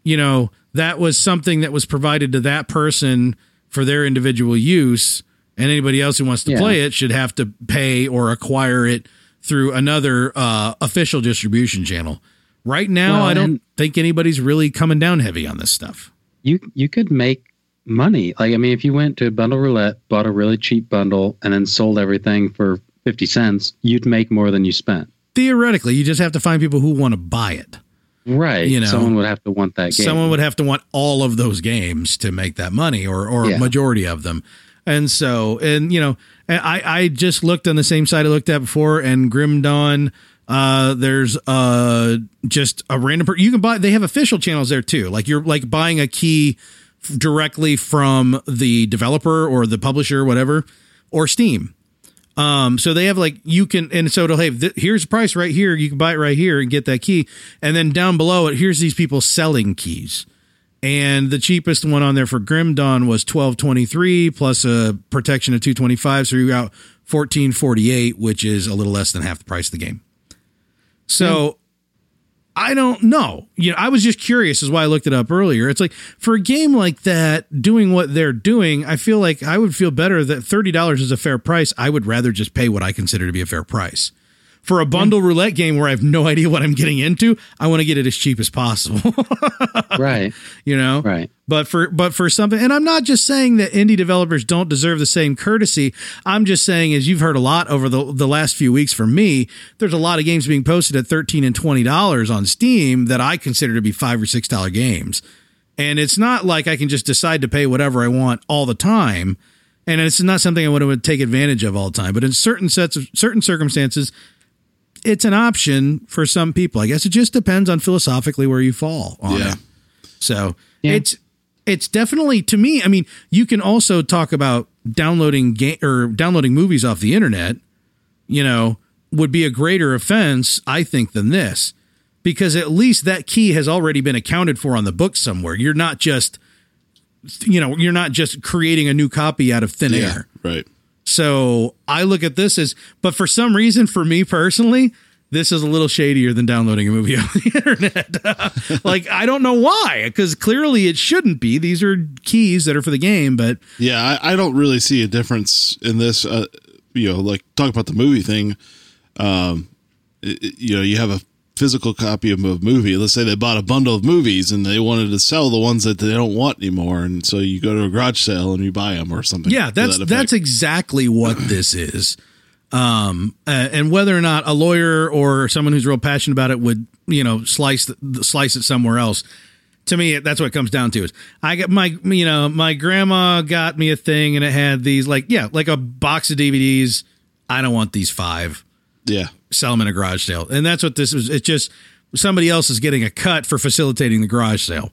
Speaker 1: you know that was something that was provided to that person for their individual use and anybody else who wants to
Speaker 2: Yeah.
Speaker 1: play it should have to pay or acquire it through another uh, official distribution channel right now
Speaker 2: Well,
Speaker 1: i don't think anybody's really coming down heavy on this stuff
Speaker 2: you you could make money. Like I mean, if you went to bundle roulette, bought a really cheap bundle, and then sold everything for fifty cents, you'd make more than you spent.
Speaker 1: theoretically you just have to find people who want to buy it
Speaker 2: Right.
Speaker 1: You know,
Speaker 2: someone would have to want that game.
Speaker 1: someone would have to want all of those games to make that money or or
Speaker 2: Yeah.
Speaker 1: a majority of them and so and you know i i just looked on the same site i looked at before and grim dawn uh there's uh just a random per- you can buy they have official channels there too like you're like buying a key directly from the developer or the publisher or whatever or steam um, so they have like you can, and so it'll hey, th- here's the price right here. You can buy it right here and get that key, and then down below it, here's these people selling keys, and the cheapest one on there for Grim Dawn was twelve twenty three plus a protection of two twenty five, so you got fourteen forty eight, which is a little less than half the price of the game. So. I don't know. You know, I was just curious, is why I looked it up earlier. It's like for a game like that, doing what they're doing, I feel like I would feel better that thirty dollars is a fair price. I would rather just pay what I consider to be a fair price. For a bundle roulette game where I have no idea what I'm getting into, I want to get it as cheap as possible.
Speaker 2: right.
Speaker 1: you know,
Speaker 2: Right.
Speaker 1: but for but for something, and I'm not just saying that indie developers don't deserve the same courtesy. I'm just saying, as you've heard a lot over the the last few weeks from me, there's a lot of games being posted at 13 and 20 dollars on Steam that I consider to be five or six dollar games, and it's not like I can just decide to pay whatever I want all the time. And it's not something I want to take advantage of all the time, but in certain sets of certain circumstances, it's an option for some people. I guess it just depends on philosophically where you fall on
Speaker 4: Yeah.
Speaker 1: it. So
Speaker 2: Yeah.
Speaker 1: it's it's definitely to me. I mean, you can also talk about downloading game or downloading movies off the internet. You know, would be a greater offense, I think, than this, because at least that key has already been accounted for on the book somewhere. You're not just, you know, you're not just creating a new copy out of thin
Speaker 4: Yeah.
Speaker 1: air.
Speaker 4: Right.
Speaker 1: So I look at this as, but for some reason, for me personally, this is a little shadier than downloading a movie on the internet. like I don't know why, because clearly it shouldn't be. These are keys that are for the game, but
Speaker 4: Yeah, I, I don't really see a difference in this. Uh, you know, like talk about the movie thing. Um, it- you know, you have a physical copy of a movie. Let's say they bought a bundle of movies and they wanted to sell the ones that they don't want anymore, and so you go to a garage sale and you buy them or something.
Speaker 1: yeah, that's
Speaker 4: that
Speaker 1: that's exactly what this is. Um, uh, and whether or not a lawyer or someone who's real passionate about it would, you know, slice the, slice it somewhere else. To me, that's what it comes down to. Is I got my, you know, my grandma got me a thing and it had these like, yeah, like a box of DVDs. I don't want these five.
Speaker 4: Yeah,
Speaker 1: Sell them in a garage sale, and that's what this is. It's just somebody else is getting a cut for facilitating the garage sale.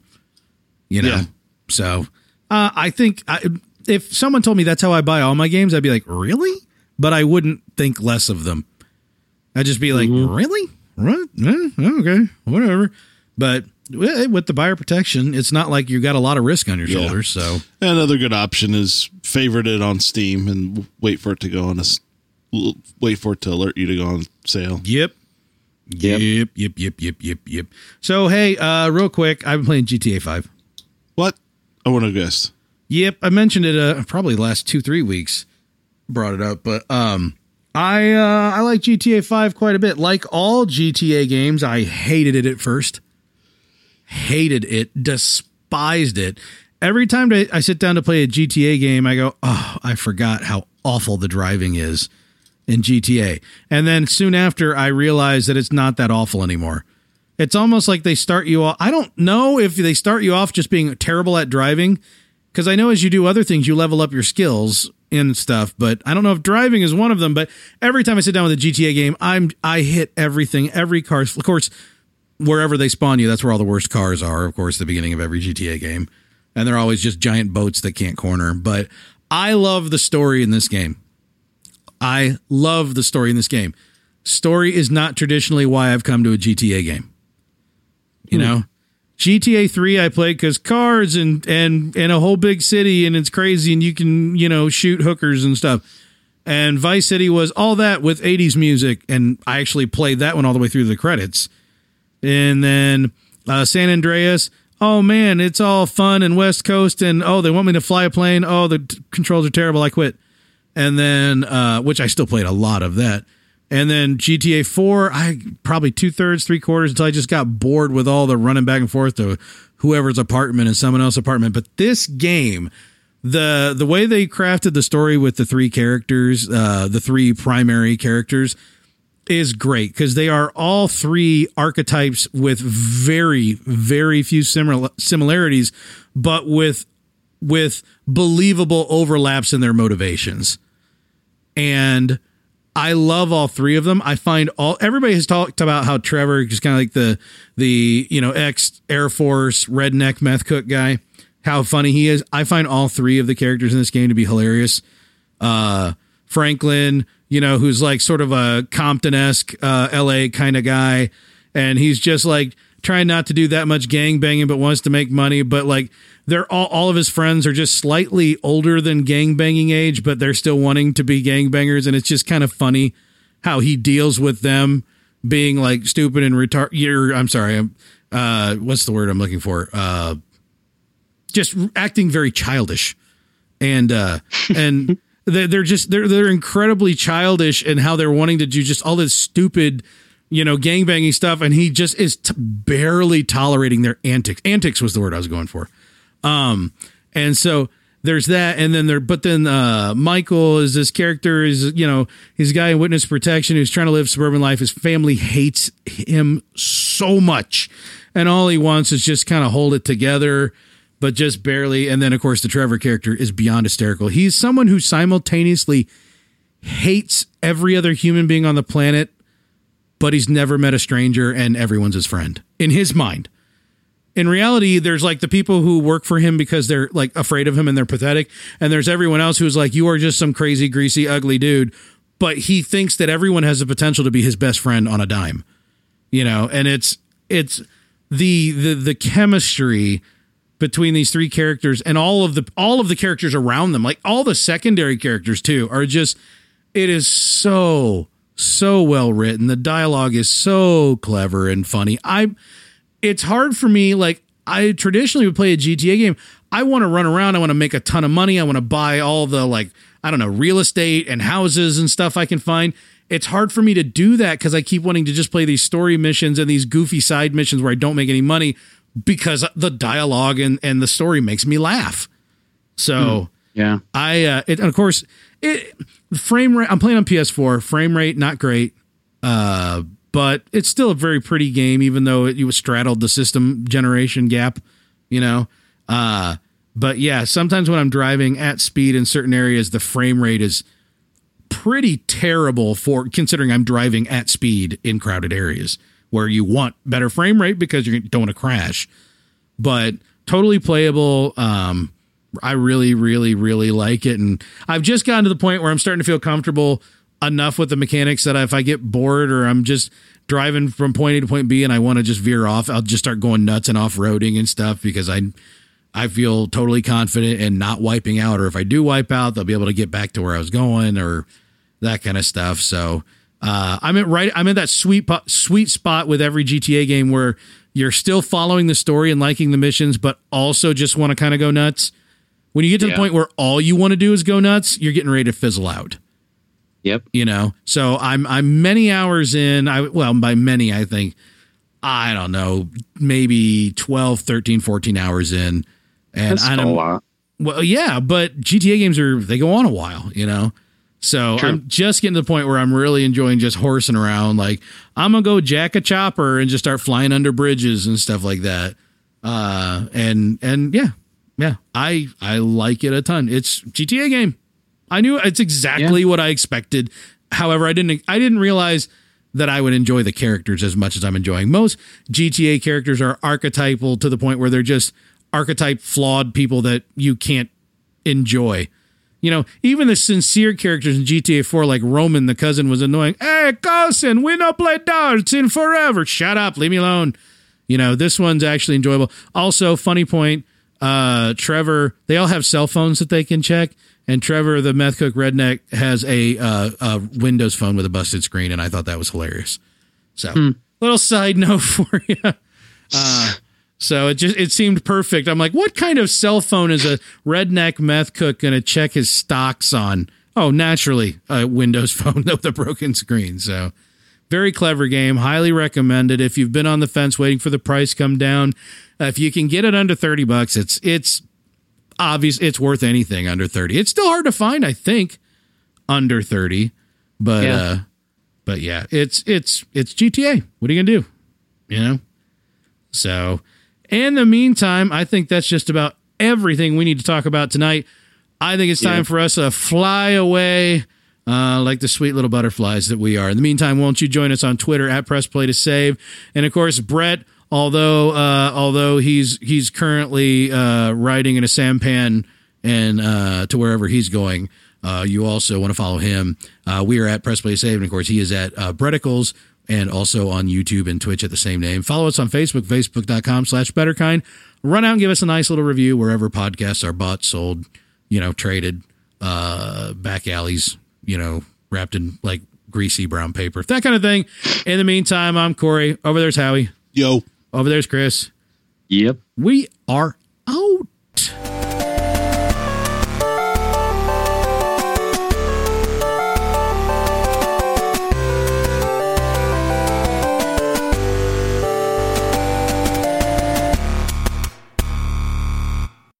Speaker 1: You know,
Speaker 4: Yeah.
Speaker 1: so uh, I think I, if someone told me that's how I buy all my games, I'd be like, really? But I wouldn't think less of them. I'd just be like, really? What? Eh, okay, whatever. But with the buyer protection, it's not like you got a lot of risk on your
Speaker 4: Yeah.
Speaker 1: shoulders. So
Speaker 4: Another good option is favorite it on Steam and wait for it to go on a wait for it to alert you to go on sale.
Speaker 1: Yep. Yep. Yep. Yep. Yep. Yep. Yep. yep. So hey, uh, real quick, I've been playing GTA Five.
Speaker 4: What? I want to guess.
Speaker 1: Yep, I mentioned it uh, probably last two three weeks. Brought it up, but um, I uh, I like GTA Five quite a bit. Like all GTA games, I hated it at first. Hated it, despised it. Every time I sit down to play a GTA game, I go, oh, I forgot how awful the driving is in GTA." And then soon after, I realized that it's not that awful anymore. it's almost like they start you off. I don't know if they start you off just being terrible at driving, because I know as you do other things, you level up your skills and stuff. But I don't know if driving is one of them. But every time I sit down with a GTA game, I'm I hit everything, every car. Of course, wherever they spawn you, that's where all the worst cars are. Of course, the beginning of every GTA game, and they're always just giant boats that can't corner. But I love the story in this game. I love the story in this game. Story is not traditionally why I've come to a GTA game. You know, GTA 3 I played cuz cars and and and a whole big city and it's crazy and you can, you know, shoot hookers and stuff. And Vice City was all that with 80s music and I actually played that one all the way through the credits. And then uh, San Andreas, oh man, it's all fun and West Coast and oh, they want me to fly a plane. Oh, the t- controls are terrible. I quit. And then uh, which I still played a lot of that. And then GTA 4, I probably two thirds, three quarters until I just got bored with all the running back and forth to whoever's apartment and someone else's apartment. But this game, the the way they crafted the story with the three characters, uh, the three primary characters, is great because they are all three archetypes with very, very few similar similarities, but with with believable overlaps in their motivations. And I love all three of them. I find all everybody has talked about how Trevor is kind of like the the you know ex Air Force redneck meth cook guy. How funny he is. I find all three of the characters in this game to be hilarious. Uh, Franklin, you know, who's like sort of a Compton esque uh, L.A. kind of guy, and he's just like trying not to do that much gang banging, but wants to make money. But like they're all all of his friends are just slightly older than gang banging age, but they're still wanting to be gang bangers, and it's just kind of funny how he deals with them being like stupid and retard. You're, I'm sorry, I'm, uh, what's the word I'm looking for? Uh, just acting very childish, and uh, and they're, just they're they're incredibly childish in how they're wanting to do just all this stupid you know, gang banging stuff, and he just is t- barely tolerating their antics. Antics was the word I was going for. Um, and so there's that, and then there, but then uh, Michael is this character is you know he's a guy in witness protection who's trying to live suburban life. His family hates him so much, and all he wants is just kind of hold it together, but just barely. And then of course the Trevor character is beyond hysterical. He's someone who simultaneously hates every other human being on the planet but he's never met a stranger and everyone's his friend in his mind. In reality, there's like the people who work for him because they're like afraid of him and they're pathetic. And there's everyone else who's like, you are just some crazy, greasy, ugly dude. But he thinks that everyone has the potential to be his best friend on a dime, you know, and it's, it's the, the, the chemistry between these three characters and all of the, all of the characters around them, like all the secondary characters too, are just, it is so so well written. The dialogue is so clever and funny. I it's hard for me like I traditionally would play a GTA game. I want to run around, I want to make a ton of money, I want to buy all the like I don't know, real estate and houses and stuff I can find. It's hard for me to do that cuz I keep wanting to just play these story missions and these goofy side missions where I don't make any money because the dialogue and and the story makes me laugh. So,
Speaker 2: hmm. yeah.
Speaker 1: I uh it, and of course it frame rate. I'm playing on PS4. Frame rate not great, uh, but it's still a very pretty game, even though it, it straddled the system generation gap. You know, uh, but yeah, sometimes when I'm driving at speed in certain areas, the frame rate is pretty terrible for considering I'm driving at speed in crowded areas where you want better frame rate because you don't want to crash. But totally playable. Um, I really, really, really like it. And I've just gotten to the point where I'm starting to feel comfortable enough with the mechanics that if I get bored or I'm just driving from point A to point B and I want to just veer off, I'll just start going nuts and off roading and stuff because I I feel totally confident in not wiping out. Or if I do wipe out, they'll be able to get back to where I was going or that kind of stuff. So uh, I'm at right. I'm in that sweet sweet spot with every GTA game where you're still following the story and liking the missions, but also just want to kind of go nuts. When you get to yeah. the point where all you want to do is go nuts, you're getting ready to fizzle out.
Speaker 2: Yep.
Speaker 1: You know, so I'm I'm many hours in. I well, by many, I think I don't know, maybe 12, 13, 14 hours in. And
Speaker 2: That's
Speaker 1: I'm,
Speaker 2: a lot.
Speaker 1: Well, yeah, but GTA games are they go on a while, you know. So
Speaker 2: True.
Speaker 1: I'm just getting to the point where I'm really enjoying just horsing around. Like I'm gonna go jack a chopper and just start flying under bridges and stuff like that. Uh, and and yeah, yeah, I I like it a ton. It's GTA game. I knew it's exactly what I expected. However, I didn't I didn't realize that I would enjoy the characters as much as I'm enjoying. Most GTA characters are archetypal to the point where they're just archetype flawed people that you can't enjoy. You know, even the sincere characters in GTA 4, like Roman, the cousin, was annoying. Hey, cousin, we no play darts in forever. Shut up, leave me alone. You know, this one's actually enjoyable. Also, funny point, uh, Trevor, they all have cell phones that they can check. And Trevor, the meth cook redneck, has a, uh, a Windows phone with a busted screen, and I thought that was hilarious. So, little side note for you. Uh, so it just it seemed perfect. I'm like, what kind of cell phone is a redneck meth cook going to check his stocks on? Oh, naturally, a Windows phone with a broken screen. So very clever game. Highly recommended. If you've been on the fence waiting for the price come down, uh, if you can get it under 30 bucks, it's it's obvious it's worth anything under 30. It's still hard to find, I think, under 30. But
Speaker 2: Yeah.
Speaker 1: uh but yeah, it's it's it's GTA. What are you to do? You know? So, in the meantime, I think that's just about everything we need to talk about tonight. I think it's time
Speaker 2: Yeah.
Speaker 1: for us to fly away uh, like the sweet little butterflies that we are. In the meantime, won't you join us on Twitter at Press Play to Save? And of course, Brett, although uh, although he's he's currently uh, riding in a sampan and uh, to wherever he's going. Uh, you also want to follow him. Uh, we are at Press Play Save, and of course, he is at uh, Bretticles and also on YouTube and Twitch at the same name. Follow us on Facebook, facebook.com slash betterkind. Run out and give us a nice little review wherever podcasts are bought, sold, you know, traded, uh, back alleys, you know, wrapped in like greasy brown paper, that kind of thing. In the meantime, I'm Corey. Over there's Howie.
Speaker 4: Yo.
Speaker 1: Over there's Chris.
Speaker 2: Yep.
Speaker 1: We are out.